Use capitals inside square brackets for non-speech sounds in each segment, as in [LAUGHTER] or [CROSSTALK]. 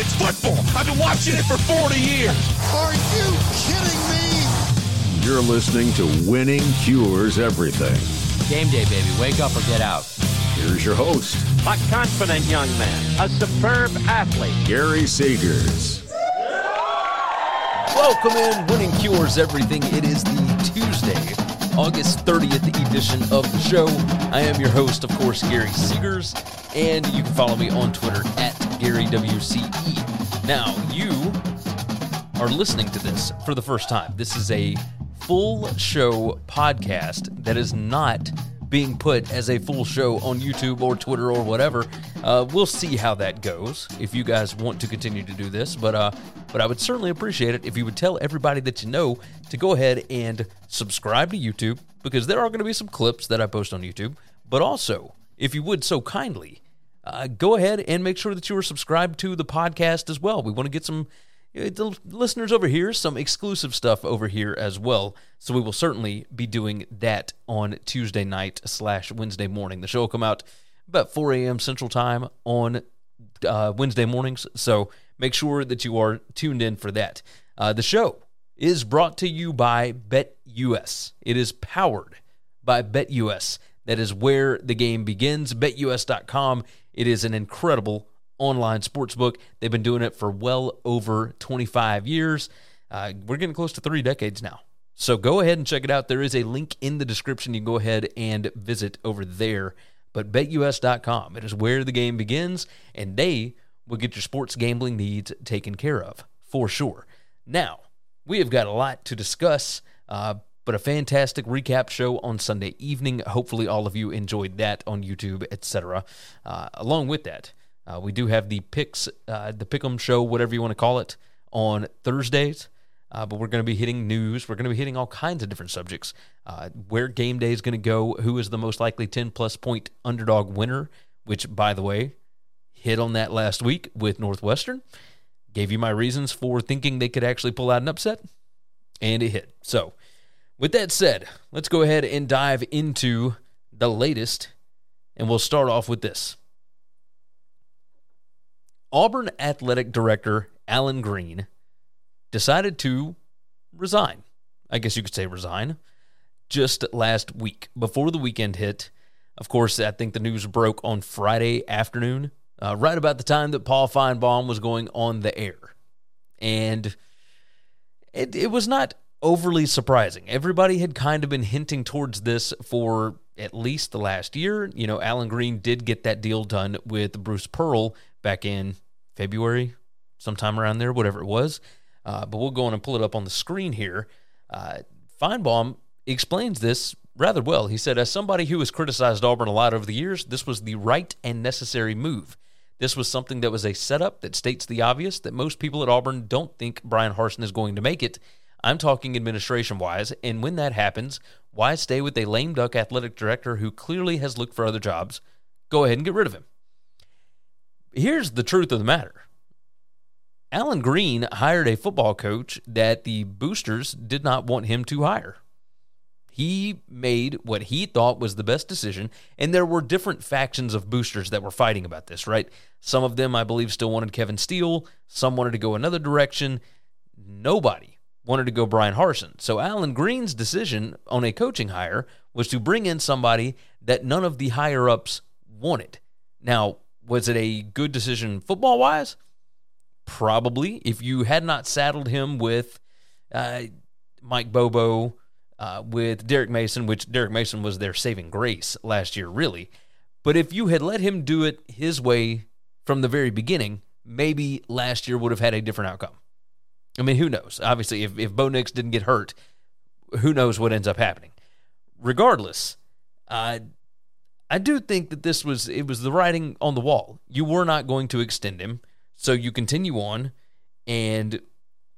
It's football. I've been watching it for 40 years. Are you kidding me? You're listening to Winning Cures Everything. Game day, baby. Wake up or get out. Here's your host, A confident young man, a superb athlete. Gary Seegers. Welcome in. Winning Cures Everything. It is the Tuesday, August 30th edition of the show. I am your host, of course, Gary Seegers, and you can follow me on Twitter at GaryWCE. Now, you are listening to this for the first time. This is a full show podcast that is not being put as a full show on YouTube or Twitter or whatever. Uh, we'll see how that goes if you guys want to continue to do this, but uh, but I would certainly appreciate it if you would tell everybody that you know to go ahead and subscribe to YouTube because there are going to be some clips that I post on YouTube. But also, if you would so kindly, uh, go ahead and make sure that you are subscribed to the podcast as well. We want to get some uh, listeners over here some exclusive stuff over here as well. So we will certainly be doing that on Tuesday night slash Wednesday morning. The show will come out about 4 a.m. Central Time on uh, Wednesday mornings. So make sure that you are tuned in for that. Uh, the show is brought to you by BetUS. It is powered by BetUS. That is where the game begins. BetUS.com. It is an incredible online sports book. They've been doing it for well over 25 years. Uh, we're getting close to three decades now. So go ahead and check it out. There is a link in the description. You can go ahead and visit over there. But betus.com, it is where the game begins, and they will get your sports gambling needs taken care of for sure. Now, we have got a lot to discuss, uh, but a fantastic recap show on Sunday evening. Hopefully, all of you enjoyed that on YouTube, etc. Uh, along with that, uh, we do have the picks, uh, the Pick'em show, whatever you want to call it, on Thursdays. Uh, but we're going to be hitting news. We're going to be hitting all kinds of different subjects. Uh, where game day is going to go, who is the most likely 10 plus point underdog winner, which, by the way, hit on that last week with Northwestern. Gave you my reasons for thinking they could actually pull out an upset, and it hit. So, with that said, let's go ahead and dive into the latest, and we'll start off with this. Auburn athletic director Allen Greene decided to resign. I guess you could say resign just last week before the weekend hit. Of course, I think the news broke on Friday afternoon, uh, right about the time that Paul Finebaum was going on the air. And it, it was not overly surprising. Everybody had kind of been hinting towards this for at least the last year. You know, Allen Greene did get that deal done with Bruce Pearl back in February, sometime around there, whatever it was. Uh, but we'll go on and pull it up on the screen here. Uh, Finebaum explains this rather well. He said, As somebody who has criticized Auburn a lot over the years, this was the right and necessary move. This was something that was a setup that states the obvious that most people at Auburn don't think Bryan Harsin is going to make it. I'm talking administration wise, and when that happens, why stay with a lame duck athletic director who clearly has looked for other jobs? Go ahead and get rid of him. Here's the truth of the matter Allen Greene hired a football coach that the boosters did not want him to hire. He made what he thought was the best decision, and there were different factions of boosters that were fighting about this, right? Some of them, I believe, still wanted Kevin Steele, some wanted to go another direction. Nobody wanted to go Bryan Harsin. So Allen Greene's decision on a coaching hire was to bring in somebody that none of the higher ups wanted. Now, was it a good decision football wise? Probably. If you had not saddled him with uh, Mike Bobo, uh, with Derek Mason, which Derek Mason was their saving grace last year, really. But if you had let him do it his way from the very beginning, maybe last year would have had a different outcome. I mean, who knows? Obviously, if, if Bo Nix didn't get hurt, who knows what ends up happening. Regardless, uh, I do think that this was it was the writing on the wall. You were not going to extend him, so you continue on, and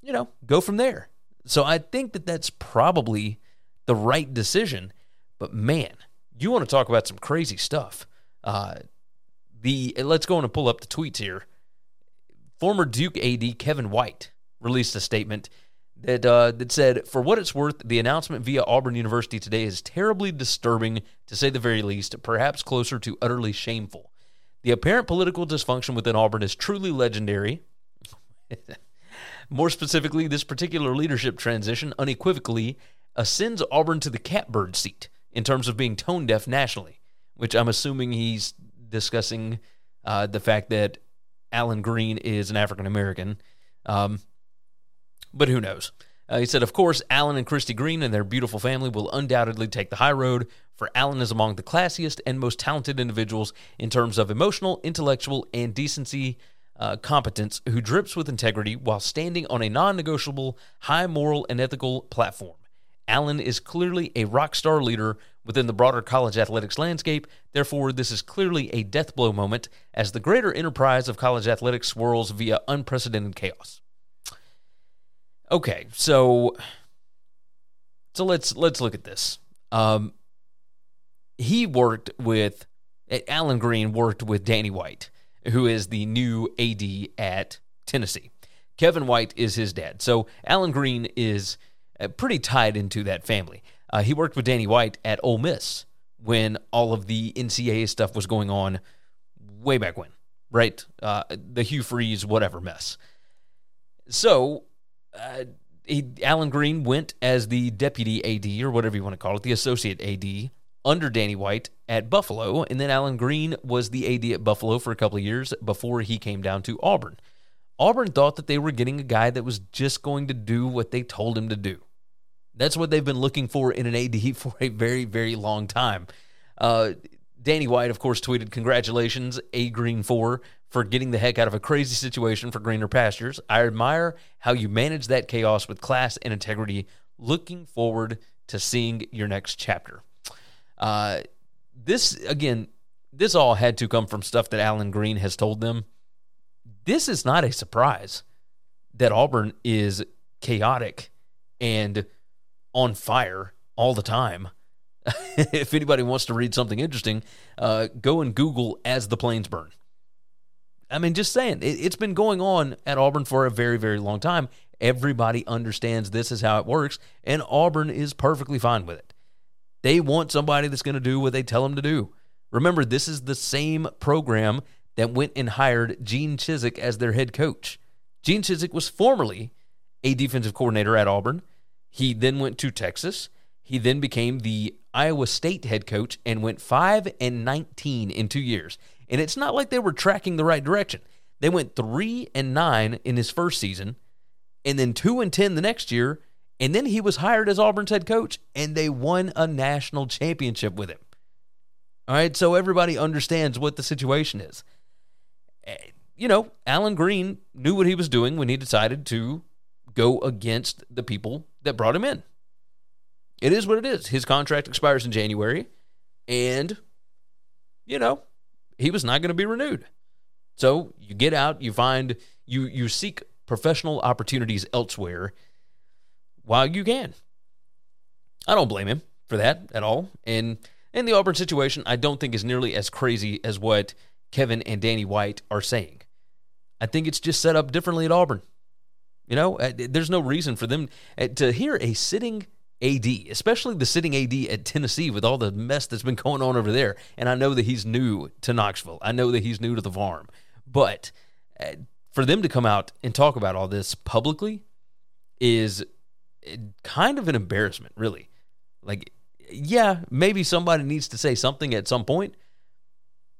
you know go from there. So I think that that's probably the right decision. But man, you want to talk about some crazy stuff. Uh, the let's go on and pull up the tweets here. Former Duke AD Kevin White released a statement that uh, that said, "For what it's worth, the announcement via Auburn University today is terribly disturbing, to say the very least. Perhaps closer to utterly shameful. The apparent political dysfunction within Auburn is truly legendary." More specifically, this particular leadership transition unequivocally ascends Auburn to the catbird seat in terms of being tone deaf nationally, which I'm assuming he's discussing uh, the fact that Allen Greene is an African American. Um, but who knows? Uh, he said, of course, Allen and Christy Greene and their beautiful family will undoubtedly take the high road, for Allen is among the classiest and most talented individuals in terms of emotional, intellectual, and decency uh, competence who drips with integrity while standing on a non negotiable, high moral, and ethical platform. Allen is clearly a rock star leader within the broader college athletics landscape. Therefore, this is clearly a death blow moment as the greater enterprise of college athletics swirls via unprecedented chaos. Okay, so so let's let's look at this. Um, he worked with Allen Greene worked with Danny White, who is the new AD at Tennessee. Kevin White is his dad. So Allen Greene is uh, pretty tied into that family. Uh, he worked with Danny White at Ole Miss when all of the NCAA stuff was going on way back when, right? Uh, the Hugh Freeze, whatever mess. So uh, he, Allen Greene went as the deputy AD or whatever you want to call it, the associate AD under Danny White at Buffalo, and then Allen Greene was the AD at Buffalo for a couple of years before he came down to Auburn. Auburn thought that they were getting a guy that was just going to do what they told him to do. That's what they've been looking for in an AD [LAUGHS] for a very, very long time. Uh, Danny White, of course, tweeted, Congratulations, A Green 4, for getting the heck out of a crazy situation for greener pastures. I admire how you manage that chaos with class and integrity. Looking forward to seeing your next chapter. Uh, this, again, this all had to come from stuff that Allen Greene has told them. This is not a surprise that Auburn is chaotic and on fire all the time. [LAUGHS] if anybody wants to read something interesting, uh, go and Google as the planes burn. I mean, just saying, it, it's been going on at Auburn for a very, very long time. Everybody understands this is how it works, and Auburn is perfectly fine with it. They want somebody that's going to do what they tell them to do. Remember, this is the same program that went and hired Gene Chizik as their head coach. Gene Chizik was formerly a defensive coordinator at Auburn. He then went to Texas. He then became the Iowa State head coach and went 5 and 19 in 2 years. And it's not like they were tracking the right direction. They went 3 and 9 in his first season and then 2 and 10 the next year, and then he was hired as Auburn's head coach and they won a national championship with him. All right, so everybody understands what the situation is. Eh, you know, Allen Greene knew what he was doing when he decided to go against the people that brought him in. It is what it is. His contract expires in January, and, you know, he was not going to be renewed. So you get out, you find, you, you seek professional opportunities elsewhere while you can. I don't blame him for that at all. And in the Auburn situation, I don't think is nearly as crazy as what Kevin and Danny White are saying. I think it's just set up differently at Auburn. You know, uh, there's no reason for them uh, to hear a sitting AD, especially the sitting AD at Tennessee with all the mess that's been going on over there. And I know that he's new to Knoxville. I know that he's new to the farm. But uh, for them to come out and talk about all this publicly is kind of an embarrassment, really. Like, yeah, maybe somebody needs to say something at some point,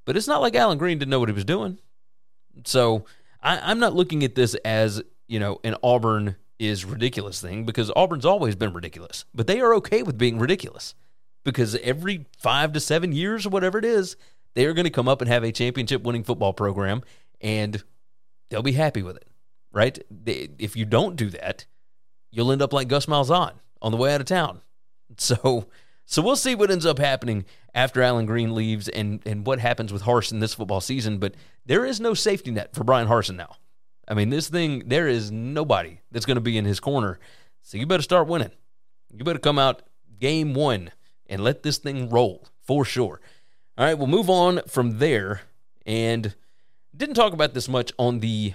but it's not like Allen Greene didn't know what he was doing. So I, I'm not looking at this as, you know, an Auburn is ridiculous thing because Auburn's always been ridiculous, but they are okay with being ridiculous because every five to seven years or whatever it is, they are going to come up and have a championship winning football program and they'll be happy with it, right? They, if you don't do that, you'll end up like Gus Malzahn on the way out of town. [LAUGHS] So, so we'll see what ends up happening after Allen Greene leaves and and what happens with Harsin this football season. But there is no safety net for Bryan Harsin now. I mean, this thing there is nobody that's going to be in his corner. So you better start winning. You better come out game one and let this thing roll for sure. All right, we'll move on from there and didn't talk about this much on the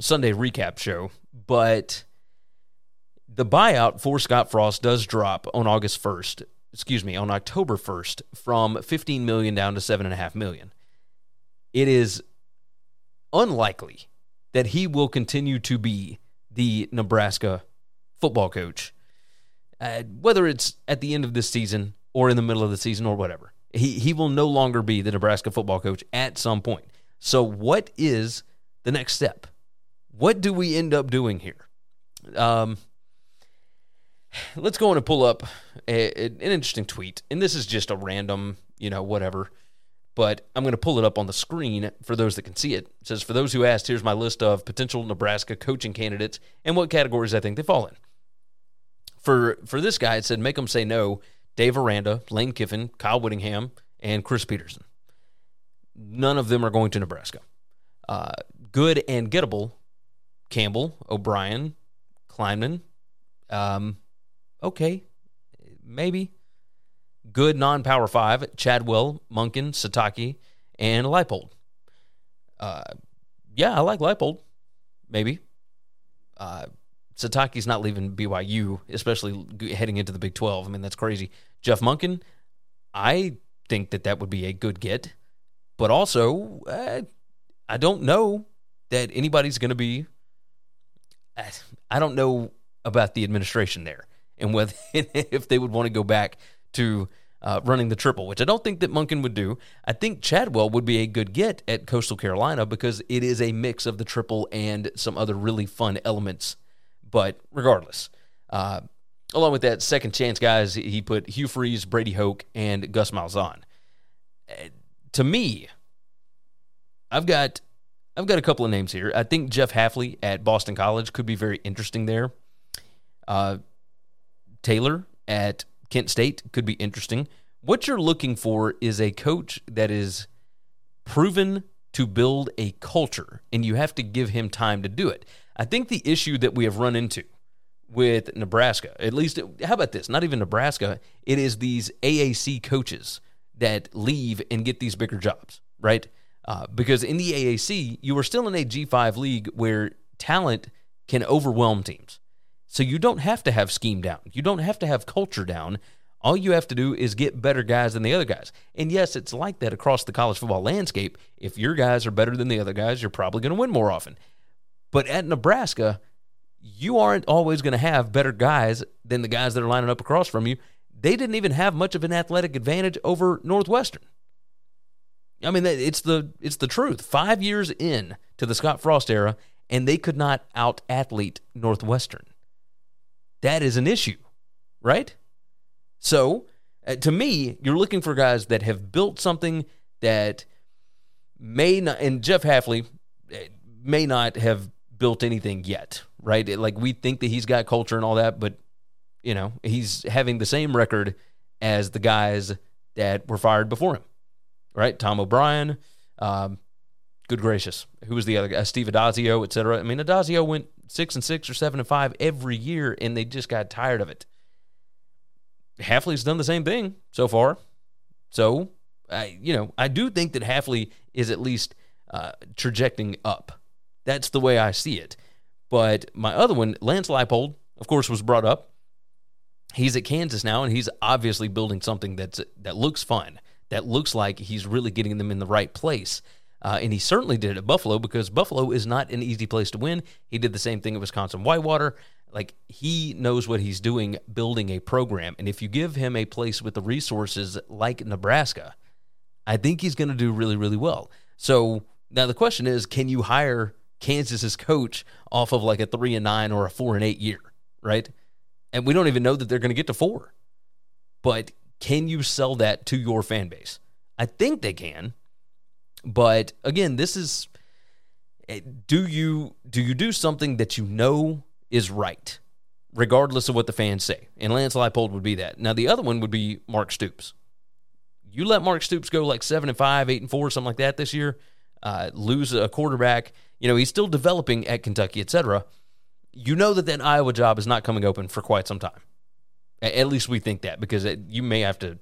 Sunday recap show, but the buyout for Scott Frost does drop on August 1st, excuse me, on October 1st from 15 million down to 7.5 million. It is unlikely that he will continue to be the Nebraska football coach, uh, whether it's at the end of this season or in the middle of the season or whatever. He, he will no longer be the Nebraska football coach at some point. So, what is the next step? What do we end up doing here? Um, let's go on and pull up a, an interesting tweet. And this is just a random, you know, whatever. But I'm going to pull it up on the screen for those that can see it. It says, For those who asked, here's my list of potential Nebraska coaching candidates and what categories I think they fall in. For, for this guy, it said, Make them say no. Dave Aranda, Lane Kiffin, Kyle Whittingham, and Chris Petersen. None of them are going to Nebraska. Uh, good and gettable Campbell, O'Brien, Klieman, um, okay, maybe. Good non power five Chadwell, Monken, Sitake, and Leipold. Uh, yeah, I like Leipold. Maybe. Uh, Sitake's not leaving BYU, especially heading into the Big 12. I mean, that's crazy. Jeff Monken, I think that that would be a good get. But also, uh, I don't know that anybody's going to be. I don't know about the administration there and whether [LAUGHS] if they would want to go back to uh, running the triple, which I don't think that Monken would do. I think Chadwell would be a good get at Coastal Carolina because it is a mix of the triple and some other really fun elements. But regardless, uh, along with that second chance guys, he put Hugh Freeze, Brady Hoke, and Gus Malzahn. Uh, to me, I've got I've got a couple of names here. I think Jeff Hafley at Boston College could be very interesting there. Uh, Taylor at Kent State could be interesting. What you're looking for is a coach that is proven to build a culture, and you have to give him time to do it. I think the issue that we have run into with Nebraska, at least, how about this? Not even Nebraska, it is these AAC coaches that leave and get these bigger jobs, right? Uh, because in the AAC, you are still in a G5 league where talent can overwhelm teams. So you don't have to have scheme down. You don't have to have culture down. All you have to do is get better guys than the other guys. And yes, it's like that across the college football landscape. If your guys are better than the other guys, you're probably going to win more often. But at Nebraska, you aren't always going to have better guys than the guys that are lining up across from you. They didn't even have much of an athletic advantage over Northwestern. I mean, it's the it's the truth. Five years in to the Scott Frost era, and they could not out athlete Northwestern that is an issue, right? So, uh, to me, you're looking for guys that have built something that may not, and Jeff Hafley uh, may not have built anything yet, right? Like we think that he's got culture and all that, but you know, he's having the same record as the guys that were fired before him, right? Tom O'Brien, um, good gracious, who was the other guy? Steve Addazio, et cetera. I mean, Addazio went six and six or seven and five every year, and they just got tired of it. Hafley's done the same thing so far. So, I, you know, I do think that Hafley is at least uh, trajecting up. That's the way I see it. But my other one, Lance Leipold, of course, was brought up. He's at Kansas now, and he's obviously building something that's that looks fun. That looks like he's really getting them in the right place. Uh, and he certainly did it at Buffalo because Buffalo is not an easy place to win. He did the same thing at Wisconsin Whitewater. Like he knows what he's doing building a program. And if you give him a place with the resources like Nebraska, I think he's going to do really, really well. So now the question is, can you hire Kansas's coach off of like a three and nine or a four and eight year, right? And we don't even know that they're going to get to four. But can you sell that to your fan base? I think they can. But again, this is eh, do you do you do something that you know is right, regardless of what the fans say? And Lance Leipold would be that. Now the other one would be Mark Stoops. You let Mark Stoops go like seven and five, eight and four, something like that this year, uh, lose a quarterback. You know he's still developing at Kentucky, etc. You know that that Iowa job is not coming open for quite some time. At least we think that because it, you may have to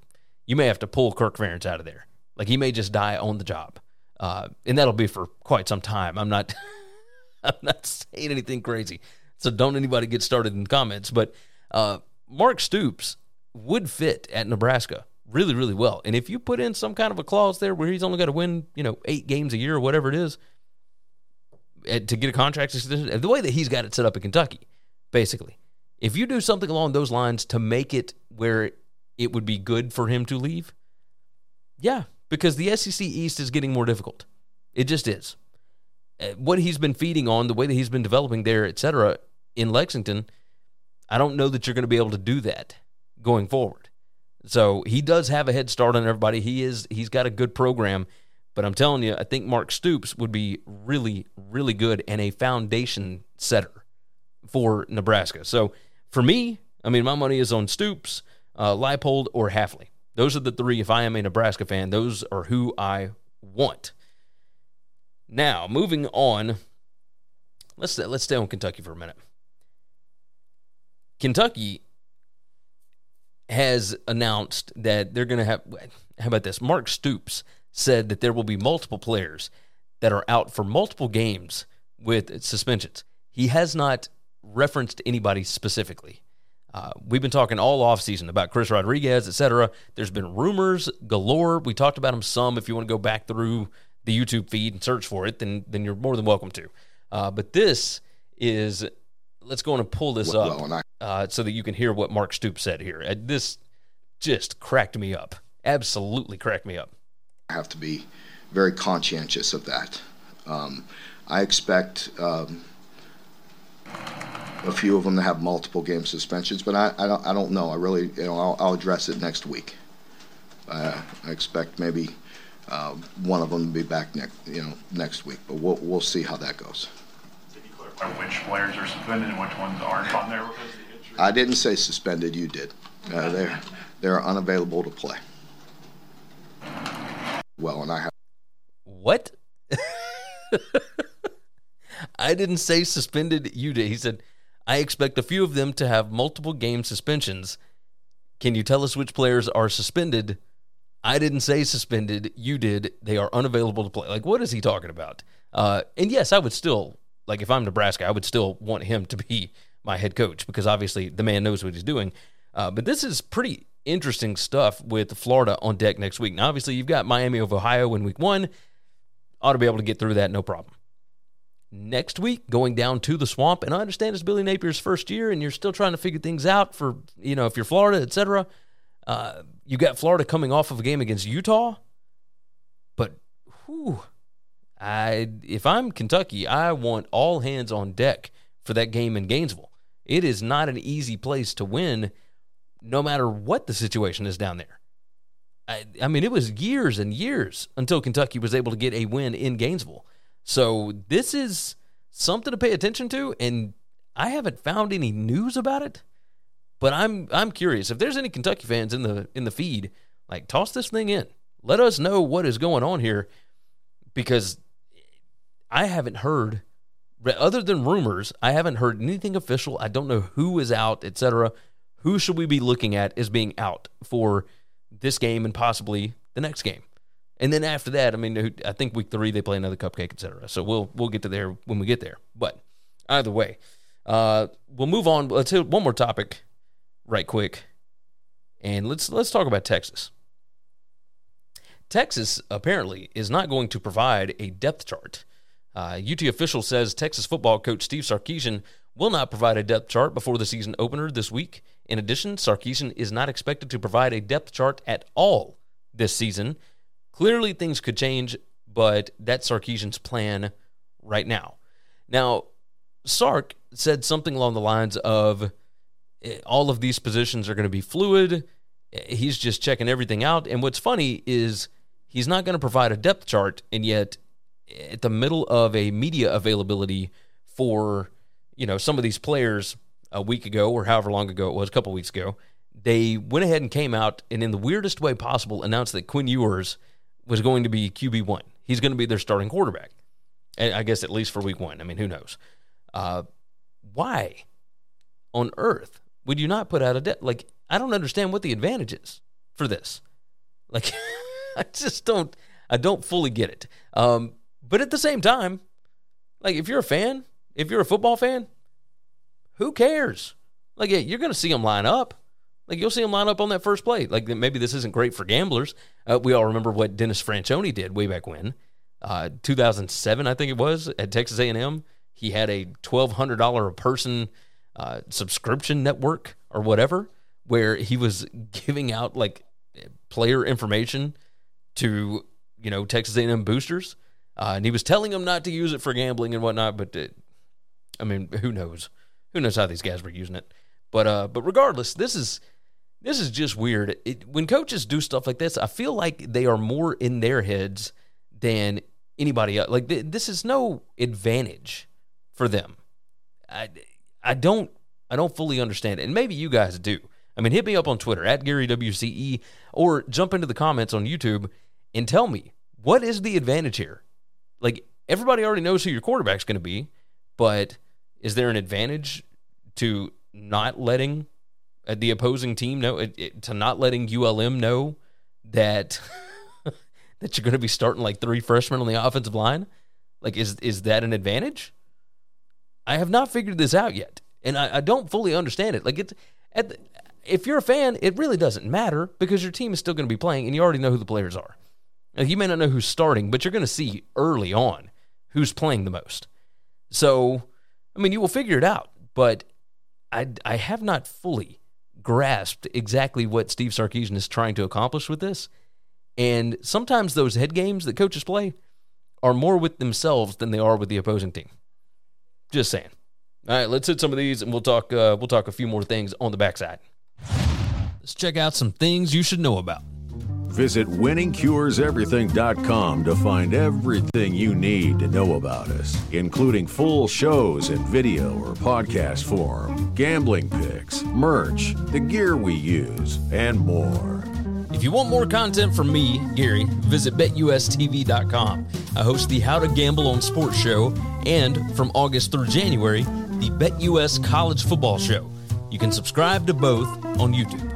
you may have to pull Kirk Ferentz out of there. Like he may just die on the job, uh, and that'll be for quite some time. I'm not [LAUGHS] I'm not saying anything crazy, so don't anybody get started in the comments. But uh, Mark Stoops would fit at Nebraska really really well, and if you put in some kind of a clause there where he's only got to win you know eight games a year or whatever it is to get a contract extension, the way that he's got it set up in Kentucky, basically if you do something along those lines to make it where it would be good for him to leave, yeah, because the SEC East is getting more difficult. It just is. Uh, what he's been feeding on, the way that he's been developing there, et cetera, in Lexington, I don't know that you're going to be able to do that going forward. So he does have a head start on everybody. He is he's got a good program, but I'm telling you, I think Mark Stoops would be really, really good and a foundation setter for Nebraska. So for me, I mean, my money is on Stoops, uh, Leipold, or Hafley. Those are the three. If I am a Nebraska fan, those are who I want. Now, moving on, let's let's stay on Kentucky for a minute. Kentucky has announced that they're going to have. How about this? Mark Stoops said that there will be multiple players that are out for multiple games with suspensions. He has not referenced anybody specifically. Uh, we've been talking all offseason about Chris Rodriguez, et cetera. There's been rumors galore. We talked about him some. If you want to go back through the YouTube feed and search for it, then then you're more than welcome to. Uh, but this is let's go on and pull this well, up uh, so that you can hear what Mark Stoops said here. Uh, this just cracked me up. Absolutely cracked me up. I have to be very conscientious of that. Um, I expect. Um, a few of them that have multiple game suspensions, but I, I, don't, I don't know. I really, you know, I'll, I'll address it next week. Uh, I expect maybe uh, one of them to be back next, you know, next week, but we'll, we'll see how that goes. Did you clarify which players are suspended and which ones aren't on there? I didn't say suspended. You did. Uh, they're they're unavailable to play. Well, and I have. What? [LAUGHS] I didn't say suspended. You did. He said I expect a few of them to have multiple game suspensions. Can you tell us which players are suspended? I didn't say suspended. You did. They are unavailable to play. Like, what is he talking about? Uh, and yes, I would still, like, if I'm Nebraska, I would still want him to be my head coach because obviously the man knows what he's doing. Uh, but this is pretty interesting stuff with Florida on deck next week. Now, obviously, you've got Miami of Ohio in week one. Ought to be able to get through that, no problem next week going down to the swamp. And I understand it's Billy Napier's first year and you're still trying to figure things out for, you know, if you're Florida, etc. Uh, you got Florida coming off of a game against Utah. But whew, I if I'm Kentucky, I want all hands on deck for that game in Gainesville. It is not an easy place to win, no matter what the situation is down there. I, I mean, it was years and years until Kentucky was able to get a win in Gainesville. So this is something to pay attention to, and I haven't found any news about it. But I'm I'm curious if there's any Kentucky fans in the in the feed, like toss this thing in. Let us know what is going on here, because I haven't heard, other than rumors, I haven't heard anything official. I don't know who is out, etc. Who should we be looking at as being out for this game and possibly the next game? And then after that, I mean, I think week three they play another cupcake, etc. So we'll we'll get to there when we get there. But either way, uh, we'll move on. Let's hit one more topic, right quick, and let's let's talk about Texas. Texas apparently is not going to provide a depth chart. Uh, UT official says Texas football coach Steve Sarkisian will not provide a depth chart before the season opener this week. In addition, Sarkisian is not expected to provide a depth chart at all this season Clearly, things could change, but that's Sarkisian's plan right now. Now, Sark said something along the lines of eh, all of these positions are going to be fluid. Eh, he's just checking everything out. And what's funny is he's not going to provide a depth chart, and yet at the middle of a media availability for you know some of these players a week ago or however long ago it was, a couple weeks ago, they went ahead and came out and in the weirdest way possible announced that Quinn Ewers was going to be QB one. He's going to be their starting quarterback. And I guess at least for week one. I mean, who knows? Uh, why on earth would you not put out a debt? Like, I don't understand what the advantage is for this. Like, [LAUGHS] I just don't, I don't fully get it. Um, but at the same time, like, if you're a fan, if you're a football fan, who cares? Like, yeah, you're going to see them line up. Like, you'll see them line up on that first play. Like, maybe this isn't great for gamblers. Uh, we all remember what Dennis Franchione did way back when. Uh, 2007, I think it was, at Texas A&M. He had a $1,200 a person uh, subscription network or whatever, where he was giving out like player information to you know Texas A&M boosters, uh, and he was telling them not to use it for gambling and whatnot. But it, I mean, who knows? Who knows how these guys were using it? But uh, but regardless, this is this is just weird. It, when coaches do stuff like this, I feel like they are more in their heads than anybody else. Like th- this is no advantage for them. I I don't I don't fully understand it, and maybe you guys do. I mean, hit me up on Twitter at Gary WCE or jump into the comments on YouTube and tell me what is the advantage here. Like everybody already knows who your quarterback's going to be, but is there an advantage to not letting uh, the opposing team know to not letting ULM know that [LAUGHS] that you're going to be starting like three freshmen on the offensive line? Like, is is that an advantage? I have not figured this out yet, and I, I don't fully understand it. Like, it's at the, if you're a fan, it really doesn't matter because your team is still going to be playing, and you already know who the players are. You may not know who's starting, but you're going to see early on who's playing the most. So, I mean, you will figure it out, but I I have not fully grasped exactly what Steve Sarkisian is trying to accomplish with this. And sometimes those head games that coaches play are more with themselves than they are with the opposing team. Just saying. All right, let's hit some of these, and we'll talk. Uh, we'll talk a few more things on the backside. Let's check out some things you should know about. Visit winningcureseverything.com to find everything you need to know about us, including full shows in video or podcast form, gambling picks, merch, the gear we use, and more. If you want more content from me, Gary, visit betustv.com. I host the How to Gamble on Sports show and from August through January, the BetUS College Football Show. You can subscribe to both on YouTube.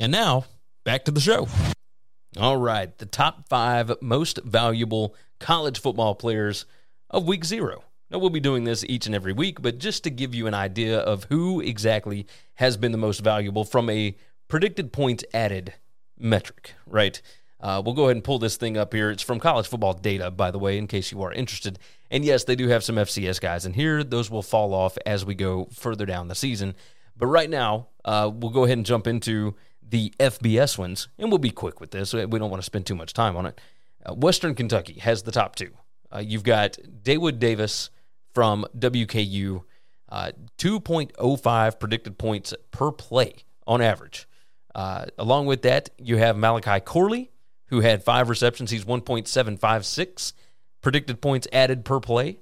And now, back to the show. All right, the top five most valuable college football players of week zero. Now, we'll be doing this each and every week, but just to give you an idea of who exactly has been the most valuable from a predicted points added metric, right? Uh, we'll go ahead and pull this thing up here. It's from College Football Data, by the way, in case you are interested. And yes, they do have some FCS guys in here. Those will fall off as we go further down the season. But right now, uh, we'll go ahead and jump into the FBS ones, and we'll be quick with this. We don't want to spend too much time on it. Uh, Western Kentucky has the top two. Uh, you've got Daewood Davis from WKU, uh, 2.05 predicted points per play on average. Uh, along with that, you have Malachi Corley, who had five receptions. He's 1.756 predicted points added per play.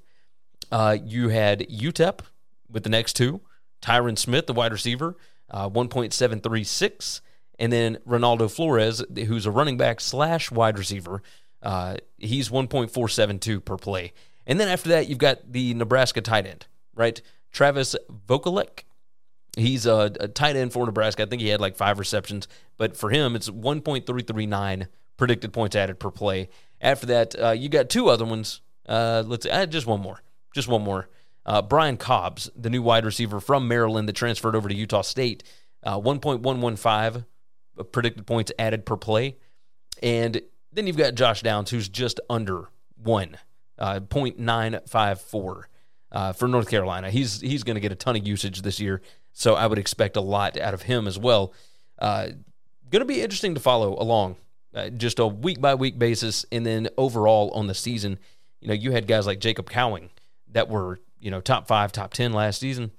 Uh, you had UTEP with the next two. Tyrin Smith, the wide receiver, uh, 1.736. And then Ronaldo Flores, who's a running back slash wide receiver, uh, he's 1.472 per play. And then after that, you've got the Nebraska tight end, right? Travis Vokolek. He's a, a tight end for Nebraska. I think he had like five receptions, but for him, it's 1.339 predicted points added per play. After that, uh, you got two other ones. Uh, let's add just one more. Just one more. Uh, Brian Cobbs, the new wide receiver from Maryland that transferred over to Utah State, uh, 1.115 predicted points added per play. And then you've got Josh Downs, who's just under one, uh, 0.954 uh, for North Carolina. He's he's going to get a ton of usage this year, so I would expect a lot out of him as well. Uh, going to be interesting to follow along, uh, just a week by week basis, and then overall on the season. You know, you had guys like Jacob Cowing that were you know top five, top ten last season.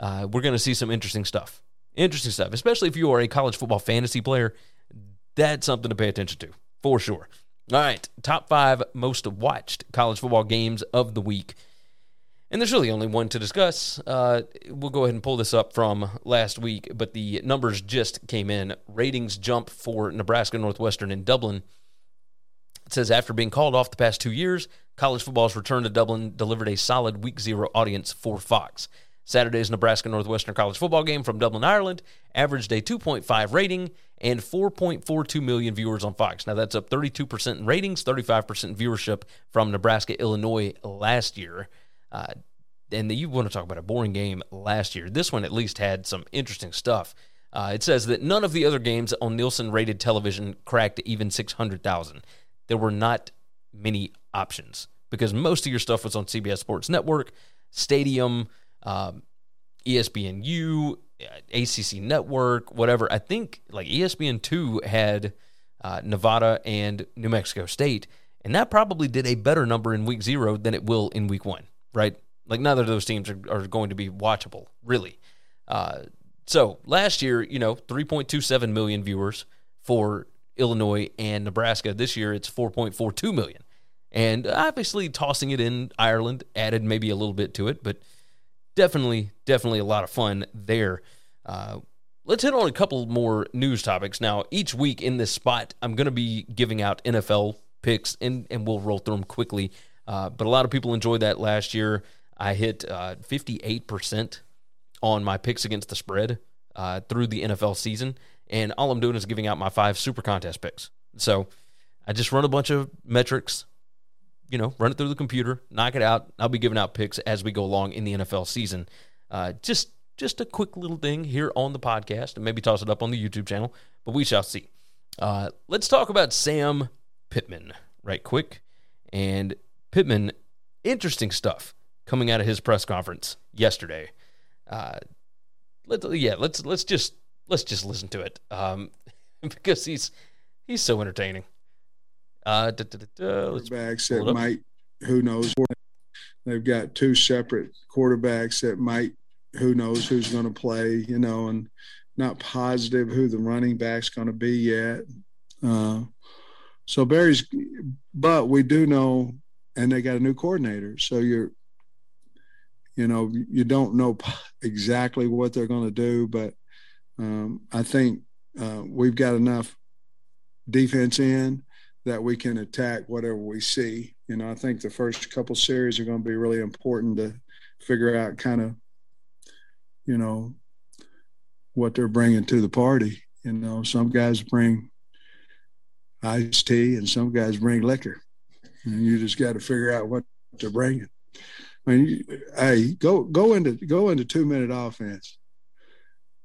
Uh, we're going to see some interesting stuff. Interesting stuff, especially if you are a college football fantasy player. That's something to pay attention to for sure. All right, top five most watched college football games of the week. And there's really only one to discuss. Uh, we'll go ahead and pull this up from last week, but the numbers just came in. Ratings jump for Nebraska Northwestern in Dublin. It says after being called off the past two years, college football's return to Dublin delivered a solid week zero audience for Fox. Saturday's Nebraska Northwestern college football game from Dublin, Ireland, averaged a 2.5 rating and 4.42 million viewers on Fox. Now that's up 32% in ratings, 35% viewership from Nebraska, Illinois last year. Uh, and you want to talk about a boring game last year. This one at least had some interesting stuff. Uh, it says that none of the other games on Nielsen rated television cracked even 600,000. There were not many options because most of your stuff was on CBS Sports Network, Stadium, um, ESPNU, ACC Network, whatever. I think like ESPN2 had uh, Nevada and New Mexico State, and that probably did a better number in week zero than it will in week one right? Like neither of those teams are, are going to be watchable, really. Uh, so last year, you know, 3.27 million viewers for Illinois and Nebraska. This year, it's 4.42 million. And obviously, tossing it in Ireland added maybe a little bit to it, but definitely, definitely a lot of fun there. Uh, let's hit on a couple more news topics. Now, each week in this spot, I'm going to be giving out NFL picks, and, and we'll roll through them quickly. Uh, but a lot of people enjoyed that last year. I hit uh, 58% on my picks against the spread uh, through the NFL season. And all I'm doing is giving out my five super contest picks. So I just run a bunch of metrics, you know, run it through the computer, knock it out. I'll be giving out picks as we go along in the NFL season. Uh, just just a quick little thing here on the podcast and maybe toss it up on the YouTube channel, but we shall see. Uh, let's talk about Sam Pittman right quick. And Pittman, interesting stuff coming out of his press conference yesterday. Uh, let yeah, let's let's just let's just listen to it um, [LAUGHS] because he's he's so entertaining. Uh, da, da, da, quarterbacks that might, who knows? They've got two separate quarterbacks that might, who knows who's going to play, you know, and not positive who the running back's going to be yet. Uh, so Barry's, but we do know and they got a new coordinator. So you're, you know, you don't know exactly what they're going to do, but um, I think uh, we've got enough defense in that we can attack whatever we see. You know, I think the first couple series are going to be really important to figure out kind of, you know, what they're bringing to the party. You know, some guys bring iced tea and some guys bring liquor and you just got to figure out what to bring it. I mean, hey, go go into go into two minute offense.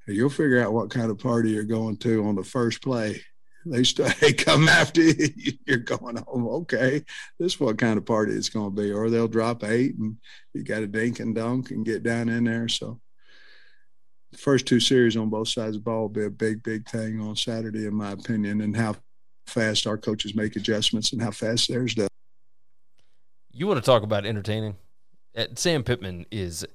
You'll figure out what kind of party you're going to on the first play. They start, [LAUGHS] they come after you. You're going home. Okay, this is what kind of party it's going to be. Or they'll drop eight, and you got to dink and dunk and get down in there. So, the first two series on both sides of the ball will be a big, big thing on Saturday, in my opinion, and how fast our coaches make adjustments and how fast theirs does. You want to talk about entertaining? Uh, Sam Pittman is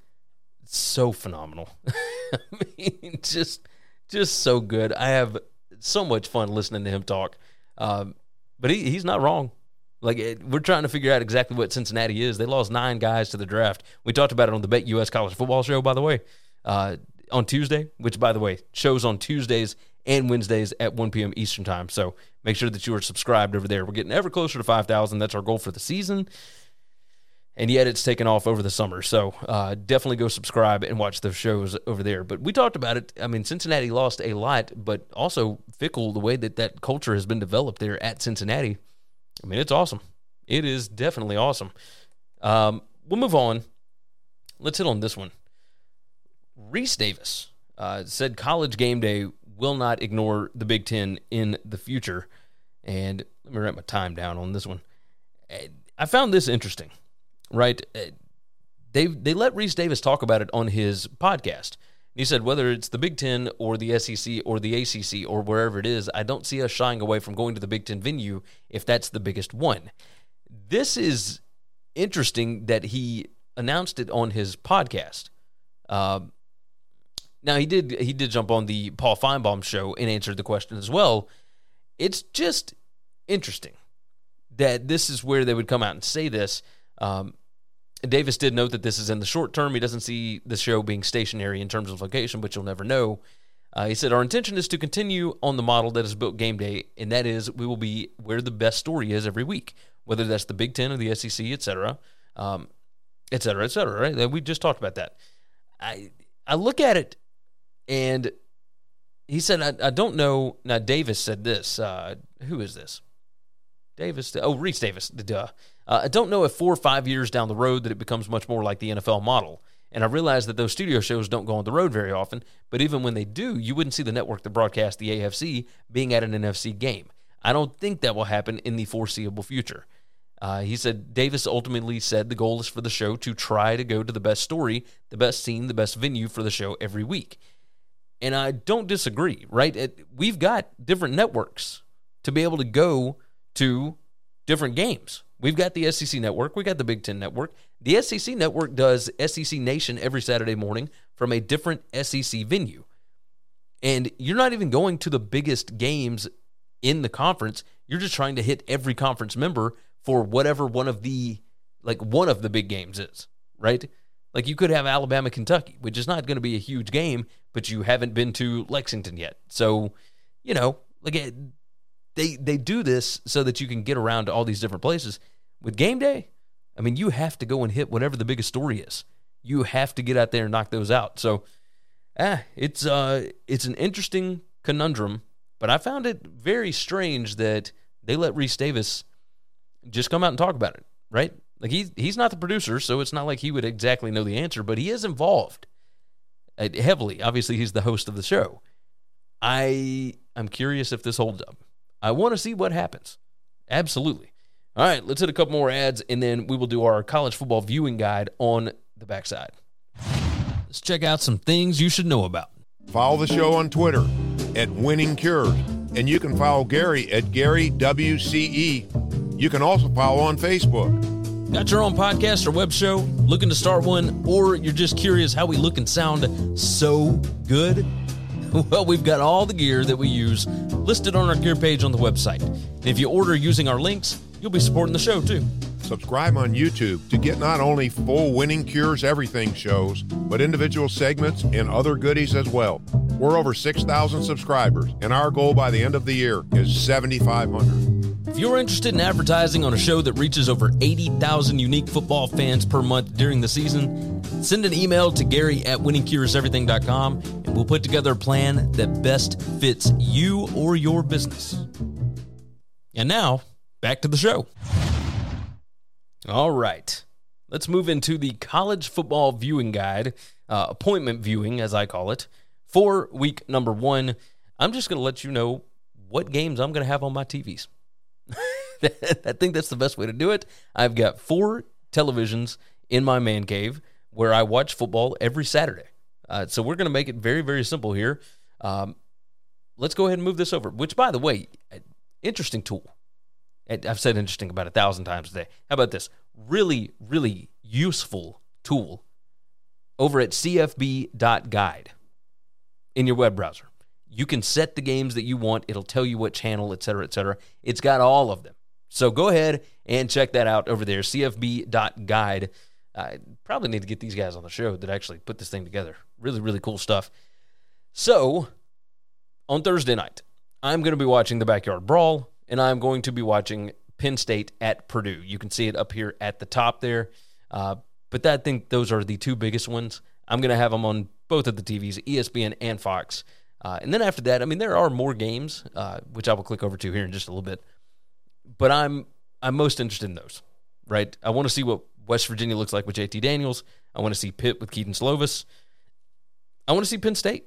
so phenomenal. [LAUGHS] I mean, just just so good. I have so much fun listening to him talk. Um, but he, he's not wrong. Like it, we're trying to figure out exactly what Cincinnati is. They lost nine guys to the draft. We talked about it on the Bet US College Football Show, by the way, uh, on Tuesday. Which, by the way, shows on Tuesdays and Wednesdays at 1 p.m. Eastern time. So make sure that you are subscribed over there. We're getting ever closer to 5,000. That's our goal for the season and yet it's taken off over the summer. So uh, definitely go subscribe and watch those shows over there. But we talked about it. I mean, Cincinnati lost a lot, but also fickle the way that that culture has been developed there at Cincinnati. I mean, it's awesome. It is definitely awesome. Um, we'll move on. Let's hit on this one. Rece Davis uh, said college game day will not ignore the Big Ten in the future. And let me write my time down on this one. I found this interesting right? Uh, they they let Rece Davis talk about it on his podcast. He said whether it's the Big Ten or the SEC or the ACC or wherever it is, I don't see us shying away from going to the Big Ten venue if that's the biggest one. This is interesting that he announced it on his podcast. Uh, now he did he did jump on the Paul Finebaum show and answered the question as well. It's just interesting that this is where they would come out and say this. Um, Davis did note that this is in the short term. He doesn't see the show being stationary in terms of location, but you'll never know. Uh, he said, Our intention is to continue on the model that is built game day, and that is we will be where the best story is every week, whether that's the Big Ten or the SEC, et cetera, um, et cetera, et cetera, right? We just talked about that. I, I look at it, and he said, I, I don't know. Now, Davis said this. Uh, who is this? Davis. Oh, Rece Davis. Duh. Uh, I don't know if four or five years down the road that it becomes much more like the NFL model. And I realize that those studio shows don't go on the road very often, but even when they do, you wouldn't see the network that broadcasts the AFC being at an NFC game. I don't think that will happen in the foreseeable future. Uh, he said Davis ultimately said the goal is for the show to try to go to the best story, the best scene, the best venue for the show every week. And I don't disagree, right? It, we've got different networks to be able to go to different games. We've got the SEC network, we got the Big Ten network. The SEC network does SEC Nation every Saturday morning from a different SEC venue. And you're not even going to the biggest games in the conference. You're just trying to hit every conference member for whatever one of the like one of the big games is, right? Like you could have Alabama Kentucky, which is not going to be a huge game, but you haven't been to Lexington yet. So, you know, like they they do this so that you can get around to all these different places. With game day, I mean, you have to go and hit whatever the biggest story is. You have to get out there and knock those out. So, ah, it's uh, it's an interesting conundrum, but I found it very strange that they let Rece Davis just come out and talk about it. Right? Like he's he's not the producer, so it's not like he would exactly know the answer, but he is involved uh, heavily. Obviously, he's the host of the show. I I'm curious if this holds up. I want to see what happens. Absolutely. All right, let's hit a couple more ads and then we will do our college football viewing guide on the backside. Let's check out some things you should know about. Follow the show on Twitter at Winning Cures, and you can follow Gary at Gary WCE. You can also follow on Facebook. Got your own podcast or web show? Looking to start one, or you're just curious how we look and sound so good? [LAUGHS] Well, we've got all the gear that we use listed on our gear page on the website. And if you order using our links, you'll be supporting the show too. Subscribe on YouTube to get not only full Winning Cures Everything shows, but individual segments and other goodies as well. We're over 6,000 subscribers, and our goal by the end of the year is 7,500. If you're interested in advertising on a show that reaches over 80,000 unique football fans per month during the season, send an email to Gary at winningcureseverything.com and we'll put together a plan that best fits you or your business. And now, back to the show. All right. Let's move into the college football viewing guide, uh, appointment viewing, as I call it, for week number one. I'm just going to let you know what games I'm going to have on my TVs. [LAUGHS] I think that's the best way to do it. I've got four televisions in my man cave where I watch football every Saturday. Uh, so we're going to make it very, very simple here. Um, let's go ahead and move this over, which, by the way, interesting tool. I've said interesting about a thousand times today. How about this? Really, really useful tool over at cfb.guide in your web browser. You can set the games that you want. It'll tell you what channel, et cetera, et cetera. It's got all of them. So go ahead and check that out over there, cfb.guide. I probably need to get these guys on the show that actually put this thing together. Really, really cool stuff. So on Thursday night, I'm going to be watching the Backyard Brawl, and I'm going to be watching Penn State at Purdue. You can see it up here at the top there. Uh, but I think those are the two biggest ones. I'm going to have them on both of the TVs, ESPN and Fox. Uh, and then after that, I mean, there are more games, uh, which I will click over to here in just a little bit. But I'm I'm most interested in those, right? I want to see what West Virginia looks like with JT Daniels. I want to see Pitt with Kedon Slovis. I want to see Penn State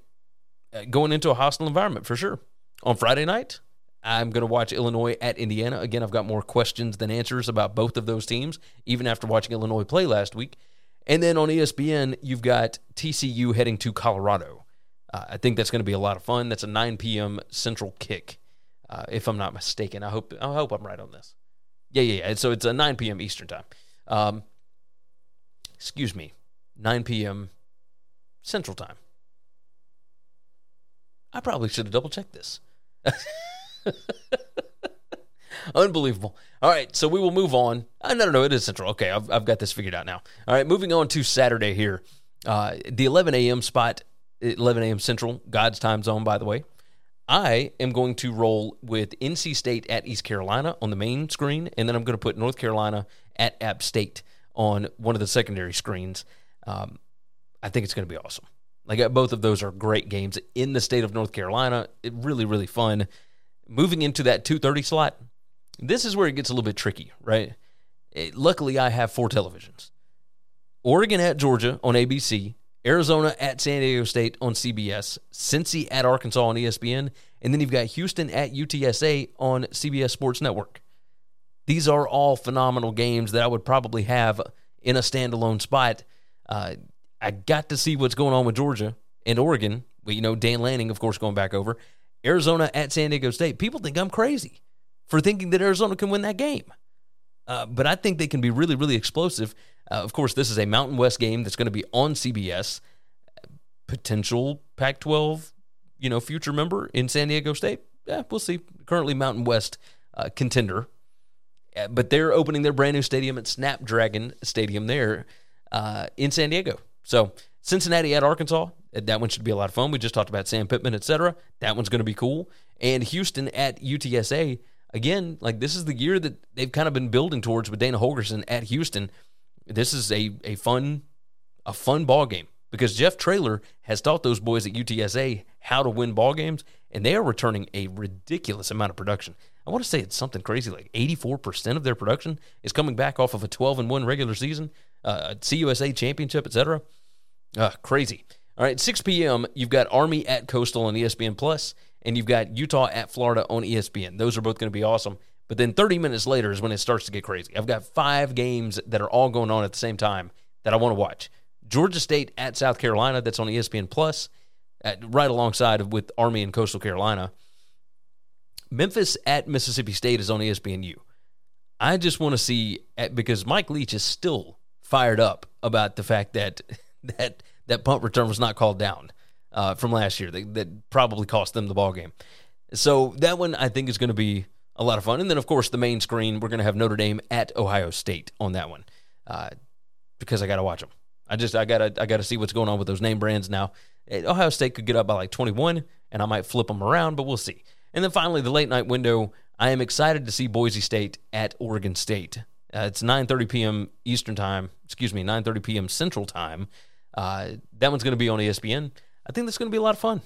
uh, going into a hostile environment for sure. On Friday night, I'm going to watch Illinois at Indiana. Again, I've got more questions than answers about both of those teams, even after watching Illinois play last week. And then on ESPN, you've got TCU heading to Colorado. Uh, I think that's going to be a lot of fun. That's a 9 p.m. Central kick, uh, if I'm not mistaken. I hope I hope I'm right on this. Yeah, yeah, yeah. So it's a 9 p.m. Eastern time. Um, excuse me, 9 p.m. Central time. I probably should have double checked this. [LAUGHS] [LAUGHS] Unbelievable. All right, so we will move on. Uh, no, no, no, it is Central. Okay, I've, I've got this figured out now. All right, moving on to Saturday here. Uh, the 11 a.m. spot, 11 a.m. Central, God's time zone, by the way. I am going to roll with NC State at East Carolina on the main screen, and then I'm going to put North Carolina at App State on one of the secondary screens. Um, I think it's going to be awesome. Like uh, both of those are great games in the state of North Carolina. It really, really fun. Moving into that 2:30 slot, this is where it gets a little bit tricky, right? It, luckily, I have four televisions. Oregon at Georgia on ABC, Arizona at San Diego State on CBS, Cincy at Arkansas on ESPN, and then you've got Houston at UTSA on CBS Sports Network. These are all phenomenal games that I would probably have in a standalone spot. Uh, I got to see what's going on with Georgia and Oregon. You know, Dan Lanning, of course, going back over. Arizona at San Diego State. People think I'm crazy for thinking that Arizona can win that game. Uh, but I think they can be really, really explosive. Uh, of course, this is a Mountain West game that's going to be on CBS. Potential Pac 12, you know, future member in San Diego State. Yeah, we'll see. Currently, Mountain West uh, contender. Uh, but they're opening their brand new stadium at Snapdragon Stadium there uh, in San Diego. So Cincinnati at Arkansas, that one should be a lot of fun. We just talked about Sam Pittman, etc. That one's going to be cool. And Houston at UTSA, again, like this is the year that they've kind of been building towards with Dana Holgorsen at Houston. This is a a fun a fun ball game because Jeff Traylor has taught those boys at UTSA how to win ball games, and they are returning a ridiculous amount of production. I want to say it's something crazy like 84% of their production is coming back off of a 12 and 1 regular season, uh, CUSA championship, etc. Uh, crazy. All right, 6 p.m., you've got Army at Coastal on ESPN Plus, and you've got Utah at Florida on ESPN. Those are both going to be awesome. But then 30 minutes later is when it starts to get crazy. I've got five games that are all going on at the same time that I want to watch. Georgia State at South Carolina, that's on ESPN Plus, at, right alongside with Army and Coastal Carolina. Memphis at Mississippi State is on ESPNU. I just want to see because Mike Leach is still fired up about the fact that [LAUGHS] that that punt return was not called down uh, from last year. That, that probably cost them the ball game. So that one I think is going to be a lot of fun. And then of course the main screen we're going to have Notre Dame at Ohio State on that one uh, because I got to watch them. I just I gotta I gotta see what's going on with those name brands now. Ohio State could get up by like 21, and I might flip them around, but we'll see. And then finally, the late night window. I am excited to see Boise State at Oregon State. Uh, it's 9:30 p.m. Eastern time. Excuse me, 9:30 p.m. Central time. Uh, that one's going to be on ESPN. I think that's going to be a lot of fun.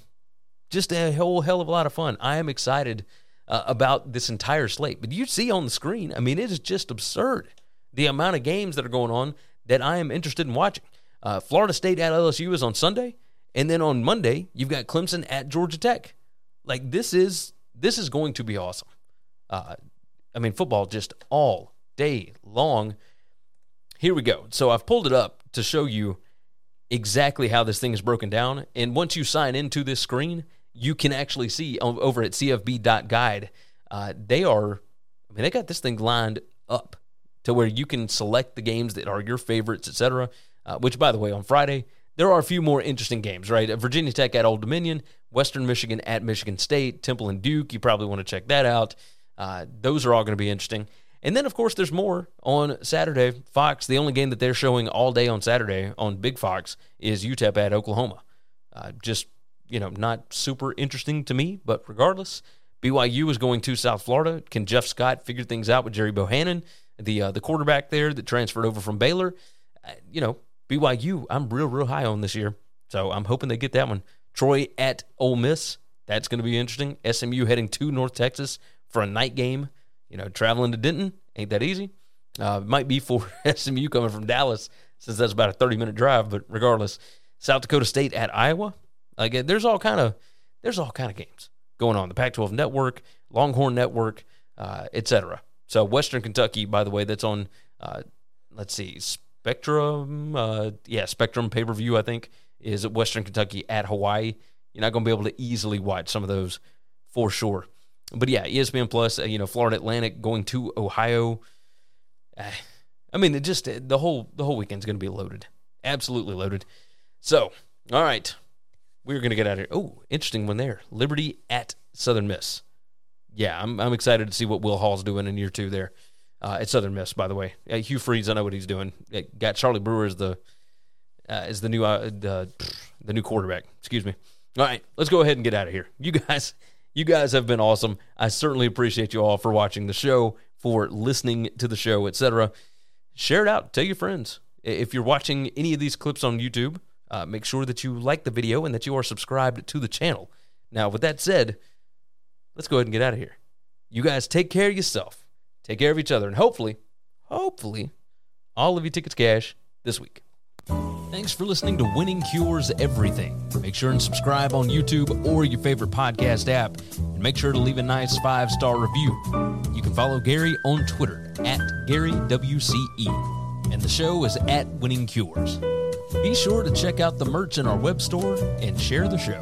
Just a whole hell of a lot of fun. I am excited uh, about this entire slate. But you see on the screen, I mean, it is just absurd the amount of games that are going on that I am interested in watching. Uh, Florida State at LSU is on Sunday, and then on Monday you've got Clemson at Georgia Tech. Like this is This is going to be awesome. Uh, I mean, football just all day long. Here we go. So I've pulled it up to show you exactly how this thing is broken down. And once you sign into this screen, you can actually see over at cfb.guide. Uh, they are, I mean, they got this thing lined up to where you can select the games that are your favorites, etc. Uh, which, by the way, on Friday there are a few more interesting games, right? Virginia Tech at Old Dominion, Western Michigan at Michigan State, Temple and Duke. You probably want to check that out. Uh, those are all going to be interesting. And then, of course, there's more on Saturday. Fox, the only game that they're showing all day on Saturday on Big Fox is UTEP at Oklahoma. Uh, just, you know, not super interesting to me, but regardless, BYU is going to South Florida. Can Jeff Scott figure things out with Gerry Bohanon, the uh, the quarterback there that transferred over from Baylor? Uh, you know, BYU, I'm real, real high on this year. So I'm hoping they get that one. Troy at Ole Miss. That's going to be interesting. SMU heading to North Texas for a night game. You know, traveling to Denton ain't that easy. Uh, might be for [LAUGHS] SMU coming from Dallas since that's about a 30 minute drive. But regardless, South Dakota State at Iowa. Again, there's all kind of there's all kind of games going on. The Pac-12 Network, Longhorn Network, uh, etc. So Western Kentucky, by the way, that's on. Uh, let's see, Spectrum, uh, yeah, Spectrum pay per view, I think, is at Western Kentucky at Hawaii. You're not going to be able to easily watch some of those for sure. But yeah, ESPN Plus, uh, you know, Florida Atlantic going to Ohio. Uh, [SIGHS] I mean, it just the whole the whole weekend's going to be loaded, absolutely loaded. So, all right, we're going to get out of here. Oh, interesting one there. Liberty at Southern Miss. Yeah, I'm I'm excited to see what Will Hall's doing in year two there uh, at Southern Miss. By the way, uh, Hugh Freeze, I know what he's doing. It got Charlie Brewer as the uh, as the new uh, the, the new quarterback. Excuse me. All right, let's go ahead and get out of here. You guys, you guys have been awesome. I certainly appreciate you all for watching the show, for listening to the show, etc. Share it out. Tell your friends. If you're watching any of these clips on YouTube, uh, make sure that you like the video and that you are subscribed to the channel. Now, with that said, let's go ahead and get out of here. You guys take care of yourself. Take care of each other, and hopefully, hopefully, all of you tickets cash this week. Thanks for listening to Winning Cures Everything. Make sure and subscribe on YouTube or your favorite podcast app, and make sure to leave a nice five star review. You can follow Gary on Twitter at GaryWCE, and the show is at Winning Cures. Be sure to check out the merch in our web store and share the show.